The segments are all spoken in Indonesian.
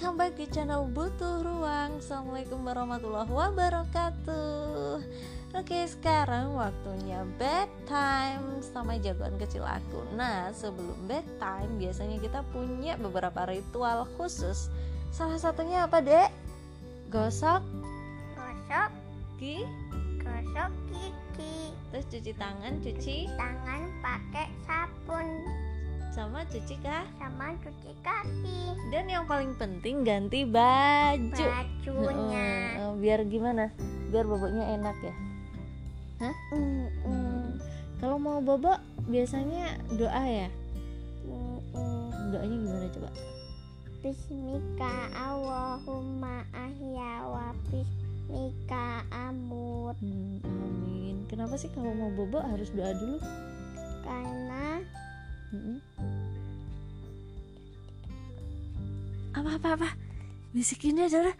Welcome back di channel Butuh Ruang. Assalamualaikum warahmatullahi wabarakatuh. Oke sekarang waktunya bedtime sama jagoan kecil aku. Nah sebelum bedtime biasanya kita punya beberapa ritual khusus. Salah satunya apa dek? Gosok. Gosok. Gigi gosok gigi Terus cuci tangan, cuci. Tangan pakai sabun sama cuci kah? sama cuci kaki Dan yang paling penting ganti baju bajunya Heeh, biar gimana? Biar boboknya enak ya. Hah? Mm, mm, Kalau mau bobok biasanya doa ya. mm, mm. Doanya gimana coba? Bismika Allahumma ahya wa bismika amut Hmm, amin. Kenapa sih kalau mau bobok harus doa dulu? karena Apa apa apa? Bisik ini adalah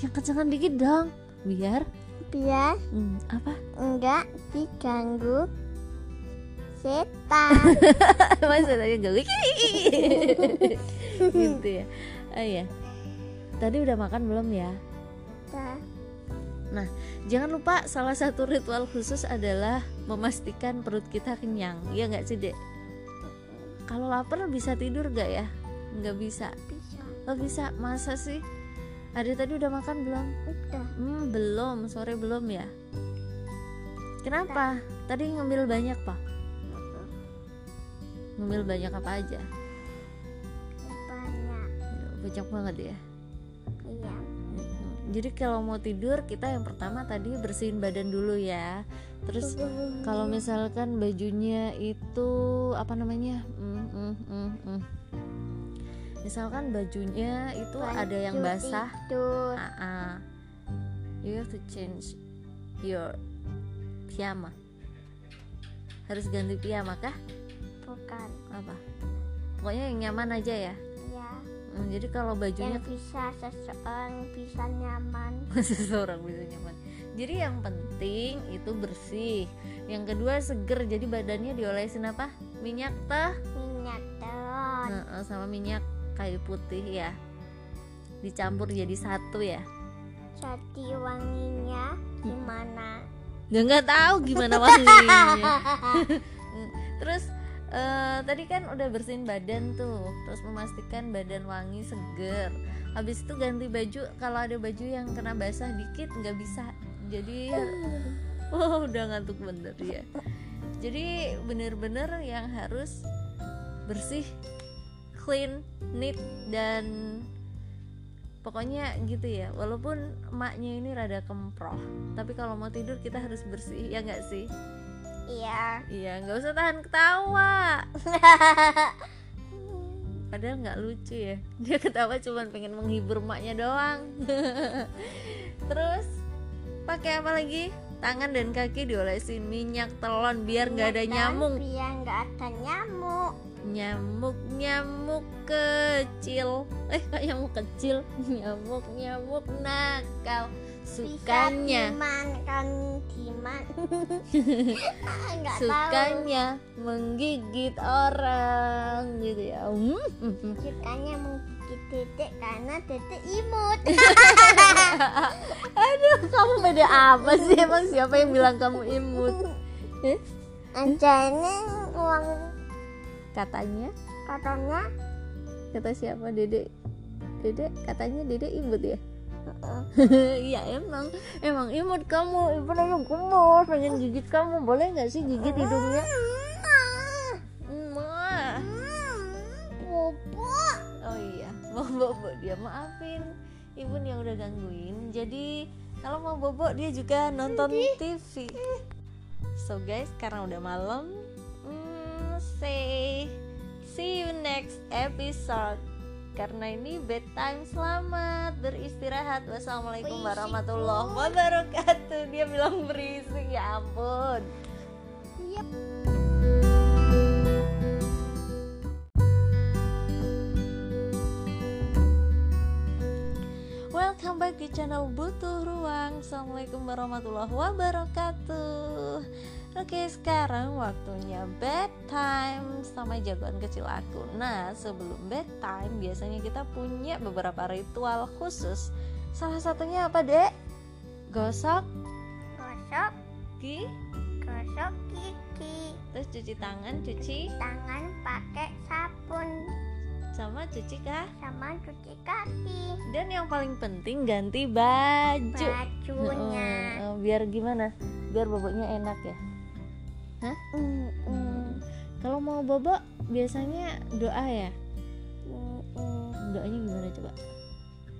yang kencengan dikit dong. Biar biar hmm, apa? enggak diganggu setan Masa tadi gak gitu ya. Oh iya. Tadi udah makan belum ya? Dah. Jangan lupa salah satu ritual khusus adalah memastikan perut kita kenyang. Ya nggak sih dek? Kalau lapar bisa tidur gak ya? Nggak bisa. bisa Oh bisa. Masa sih? Ada tadi udah makan belum? udah Hmm belum. Sore belum ya? Kenapa? Tadi ngambil banyak pak? Ngambil banyak apa aja? banyak Banyak banget ya. iya. Jadi kalau mau tidur kita yang pertama tadi bersihin badan dulu ya. Terus kalau misalkan bajunya itu apa namanya? Mm, mm, mm, mm. Misalkan bajunya itu ada yang Baju basah, tidur ah, ah. you have to change your piyama. Harus ganti piyama kah? bukan Apa? Pokoknya yang nyaman aja ya. Ya Mm, jadi kalau bajunya yang bisa seseorang bisa nyaman. Seseorang bisa nyaman. Jadi yang penting itu bersih. Yang kedua seger. Jadi badannya diolesin apa? Minyak teh? Minyak telon Heeh, sama minyak kayu putih ya. Dicampur jadi satu ya? Jadi wanginya gimana? Nggak nggak tahu gimana wanginya. Terus eh, tadi kan udah bersihin badan tuh terus memastikan badan wangi seger. Habis itu ganti baju kalau ada baju yang kena basah dikit nggak bisa. Jadi oh udah ngantuk bener ya. Jadi bener-bener yang harus bersih clean neat dan pokoknya gitu ya. Walaupun emaknya ini rada kemproh tapi kalau mau tidur kita harus bersih ya nggak sih iya. Iya nggak usah tahan ketawa. Padahal nggak lucu ya. Dia ketawa cuma pengen menghibur emaknya doang. Terus pakai apa lagi? Tangan dan kaki diolesin minyak telon biar nggak ada nyamuk. biar nggak ada nyamuk. Nyamuk nyamuk kecil. Eh kok nyamuk kecil? Nyamuk nyamuk nakal sukanya. Dimakan diman nggak tahu. Sukanya menggigit orang gitu ya. Sukanya menggigit dedek karena dedek imut. Aduh kamu beda apa sih? Emang siapa yang bilang kamu imut? Anjani uang. Katanya? Katanya? Kata siapa? Dede dede katanya dede imut ya iya emang. Emang imut kamu ibu yang gemes pengen gigit kamu boleh nggak sih gigit hidungnya? Oh iya. Mau bobo dia maafin. Ibu yang udah gangguin. Jadi kalau mau bobo dia juga nonton TV so guys karena udah malam hmm, say see you next episode karena ini bedtime selamat beristirahat. Wassalamualaikum Berisik, warahmatullahi wabarakatuh. Dia bilang berisik ya ampun. Iya. Welcome back di channel Butuh Ruang. Assalamualaikum warahmatullahi wabarakatuh Oke sekarang waktunya bedtime sama jagoan kecil aku Nah sebelum bedtime biasanya kita punya beberapa ritual khusus Salah satunya apa dek? Gosok Gosok, gigi gosok gigi. Terus cuci tangan, cuci Tangan pakai sabun sama cuci kah? sama cuci kaki. Dan yang paling penting ganti baju Bajunya. Biar gimana? Biar boboknya enak ya Mm, mm, Kalau mau bobok biasanya doa ya mm, mm. Doanya gimana coba?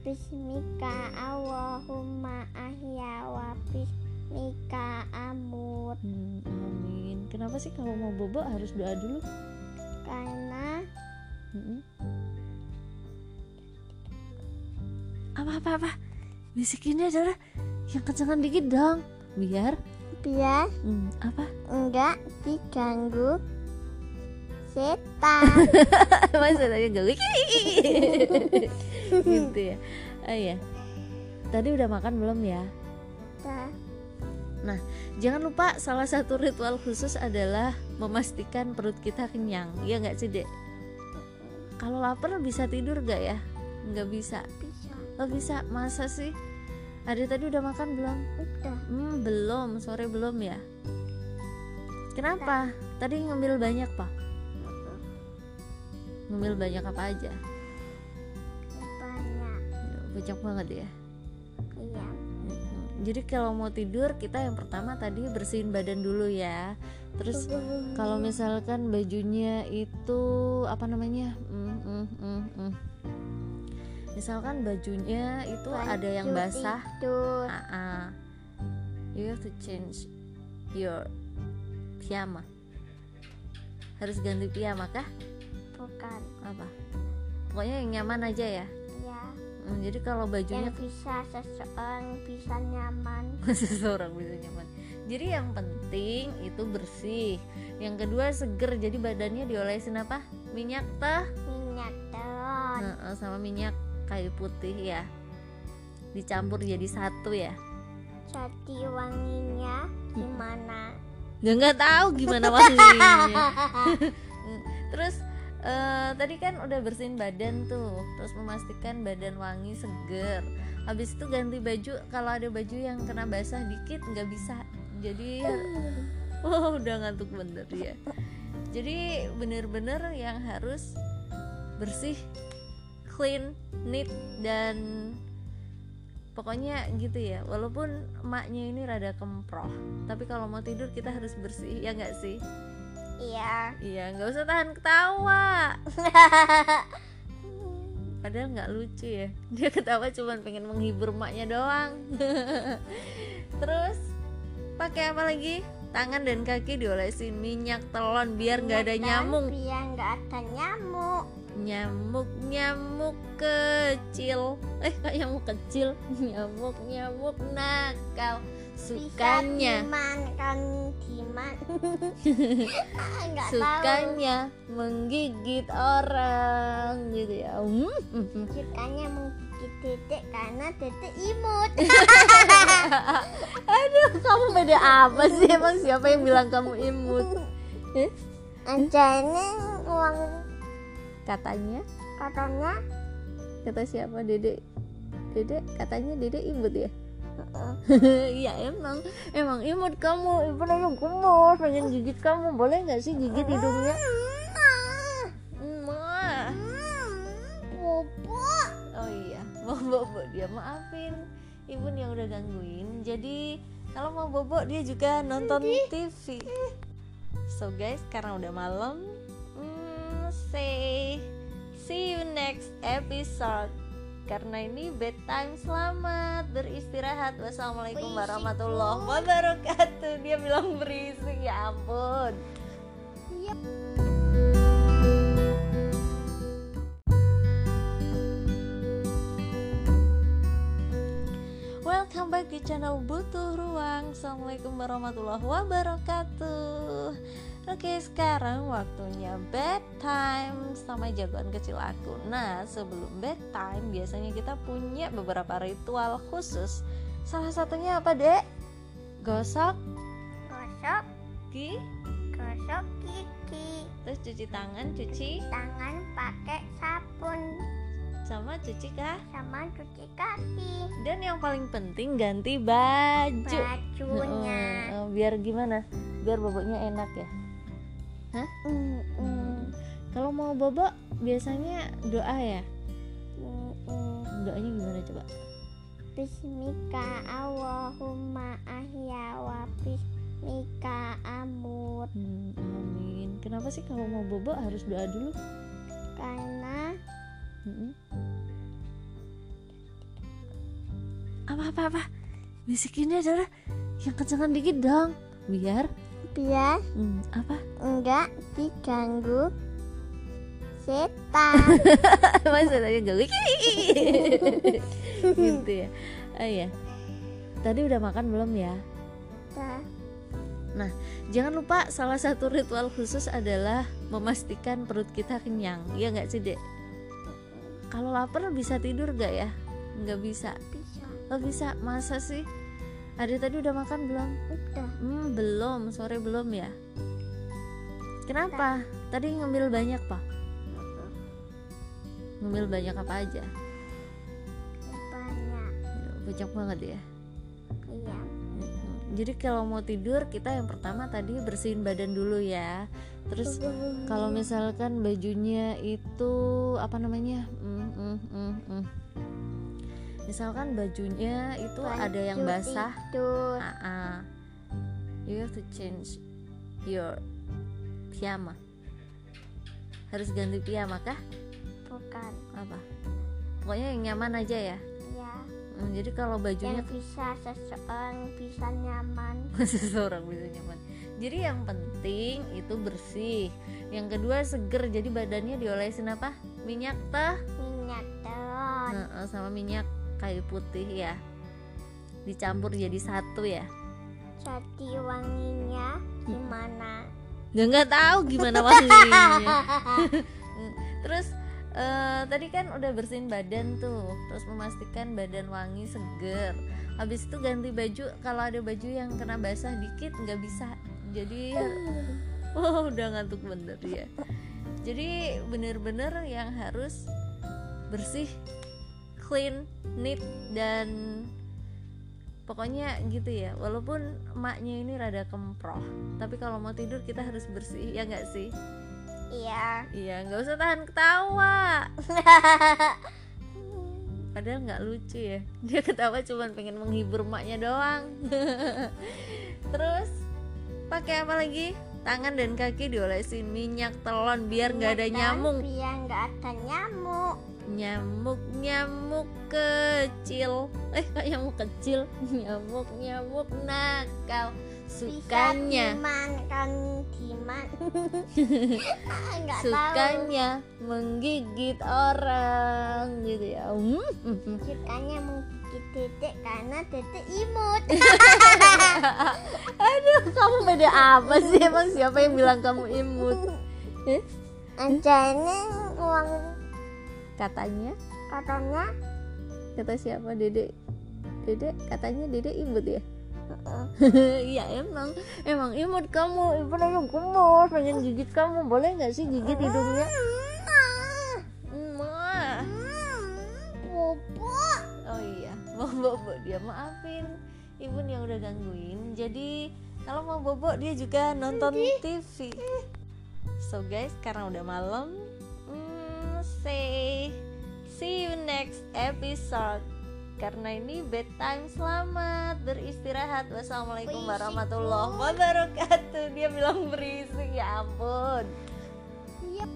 Bismika Allahumma ahya wa bismika amut Hmm, amin. Kenapa sih kalau mau bobo harus doa dulu? karena Mm-mm. Apa apa apa? Bisikinnya adalah yang kencengan dikit dong, biar biar hmm, apa? enggak diganggu setan. Masa tadi gak gitu ya? Oh iya. Tadi udah makan belum ya? Dah. Jangan lupa salah satu ritual khusus adalah memastikan perut kita kenyang. Ya nggak sih dek? Kalau lapar bisa tidur gak ya? Nggak bisa. bisa Oh bisa, masa sih? Ada tadi udah makan belum? udah Hmm, belum, sore belum ya? Kenapa? Tadi ngambil banyak pak? Ngambil banyak apa aja? banyak Banyak banget ya? iya Mm-mm. Jadi kalau mau tidur kita yang pertama tadi bersihin badan dulu ya Terus kalau misalkan bajunya itu apa namanya? Mm, mm, mm, mm. Misalkan bajunya itu ada yang basah Ah, ah. You have to change your piyama. Harus ganti piyama kah? bukan Apa? Pokoknya yang nyaman aja ya. ya Hmm, jadi kalau bajunya yang bisa seseorang bisa nyaman seseorang bisa nyaman. Jadi yang penting itu bersih. Yang kedua seger. Jadi badannya diolesin apa? Minyak teh minyak telon Heeh, sama minyak kayu putih ya. Dicampur jadi satu ya. jadi wanginya gimana Ya nggak tahu gimana wanginya. Terus eh, tadi kan udah bersihin badan tuh, terus memastikan badan wangi seger. Habis itu ganti baju. Kalau ada baju yang kena basah dikit nggak bisa. Jadi oh udah ngantuk bener ya. Jadi bener-bener yang harus bersih, clean, neat dan pokoknya gitu ya. Walaupun emaknya ini rada kemproh, tapi kalau mau tidur kita harus bersih ya nggak sih? iya Iya, nggak usah tahan ketawa. Padahal nggak lucu ya. Dia ketawa cuma pengen menghibur maknya doang. Terus pakai apa lagi? Tangan dan kaki diolesin minyak telon biar nggak ada nyamuk. biar nggak ada nyamuk Nyamuk nyamuk kecil. Eh, kok nyamuk kecil? Nyamuk nyamuk nakal. Sukanya dimakan diman nggak tahu sukanya menggigit orang gitu ya. Hmm, sukanya menggigit dedek karena dedek imut Aduh, kamu beda apa sih? Emang siapa yang bilang kamu imut? Anjani uang Katanya, katanya kata siapa Dede? Dede katanya Dede imut ya? Iya emang, emang imut kamu. Ibu lagi gemes, pengen gigit kamu. Boleh nggak sih gigit hidungnya? Ma. bobo Oh iya, mau bobo dia maafin ibu yang udah gangguin. Jadi kalau mau bobo dia juga nonton TV. So guys, karena udah malam, say see you next episode. Karena ini bedtime selamat beristirahat. Wassalamualaikum Berisik, warahmatullahi wabarakatuh. Dia bilang berisik ya ampun. Iya. Welcome back di channel Butuh Ruang Assalamualaikum warahmatullahi wabarakatuh Oke sekarang waktunya bedtime sama jagoan kecil aku. Nah sebelum bedtime biasanya kita punya beberapa ritual khusus. Salah satunya apa dek? Gosok. Gosok. Gigi gosok gigi terus cuci tangan cuci. Tangan pakai sabun. Sama cuci kah? Sama cuci kaki. Dan yang paling penting ganti baju. Bajunya. Biar gimana? Biar boboknya enak ya Mm, mm, kalau mau bobok biasanya doa ya? Mm, mm. doanya gimana coba? Bismika Allahumma ahya wa bismika amut. Hmm, amin. Kenapa sih kalau mau bobok harus doa dulu? Karena Mm-mm. apa apa apa? Bisikinnya adalah yang kencengan dikit dong biar biar hmm, apa? enggak diganggu setan. Masa tadi gak gitu ya. Oh iya. Tadi udah makan belum ya? Dah. jangan lupa salah satu ritual khusus adalah memastikan perut kita kenyang. Ya nggak sih dek? Kalau lapar bisa tidur gak ya? Nggak bisa. Bisa. Oh bisa. Masa sih ada tadi udah makan belum? Udah. Hmm belum. Sore belum ya? Kenapa? Tadi ngambil banyak pak. Ngambil banyak apa aja? Banyak. Banyak banget ya? Iya. Jadi kalau mau tidur kita yang pertama tadi bersihin badan dulu ya. Terus kalau misalkan bajunya itu apa namanya? Mm, mm, mm, mm. Misalkan bajunya itu ada yang Baju basah, tidur ah, ah. you have to change your piyama. Harus ganti piyama kah? bukan Apa? Pokoknya yang nyaman aja ya. ya Mm, jadi kalau bajunya yang bisa seseorang bisa nyaman seseorang bisa nyaman jadi yang penting itu bersih yang kedua seger jadi badannya diolesin apa minyak teh minyak telon Nah, sama minyak kayu putih ya. Dicampur jadi satu ya? Jadi wanginya gimana? Nggak nggak tahu gimana wanginya. Terus eh, tadi kan udah bersihin badan tuh. Terus memastikan badan wangi seger. Habis itu ganti baju. Kalau ada baju yang kena basah dikit nggak bisa. Jadi oh udah ngantuk bener ya. Jadi bener-bener yang harus bersih clean neat dan pokoknya gitu ya. Walaupun emaknya ini rada kemproh tapi kalau mau tidur kita harus bersih ya nggak sih? Iya. Iya nggak usah tahan ketawa. Padahal nggak lucu ya. Dia ketawa cuma pengen menghibur emaknya doang. Terus pakai apa lagi tangan dan kaki diolesin minyak telon biar nggak ada nyamuk. biar nggak ada nyamuk. Nyamuk nyamuk kecil. Eh kok nyamuk kecil? Nyamuk nyamuk nakal. Sukanya. Dimakan diman nggak tahu. Sukanya menggigit orang gitu ya. Hmm, sukanya menggigit dedek karena dedek imut. Aduh kamu beda apa sih? Emang siapa yang bilang kamu imut? Eh, uang. Katanya? Katanya? Kata siapa? Dede. Dede? Katanya dede imut ya? Iya emang. Emang imut kamu. Ibu yang gemes pengen gigit kamu. Boleh nggak sih gigit hidungnya? Bobo oh iya. Mau bobo dia maafin ibu yang udah gangguin. Jadi kalau mau bobo dia juga nonton TV so guys karena udah malam hmm, say see you next episode. Karena ini bedtime selamat beristirahat. Wassalamualaikum warahmatullahi wabarakatuh. Dia bilang berisik ya ampun. Iya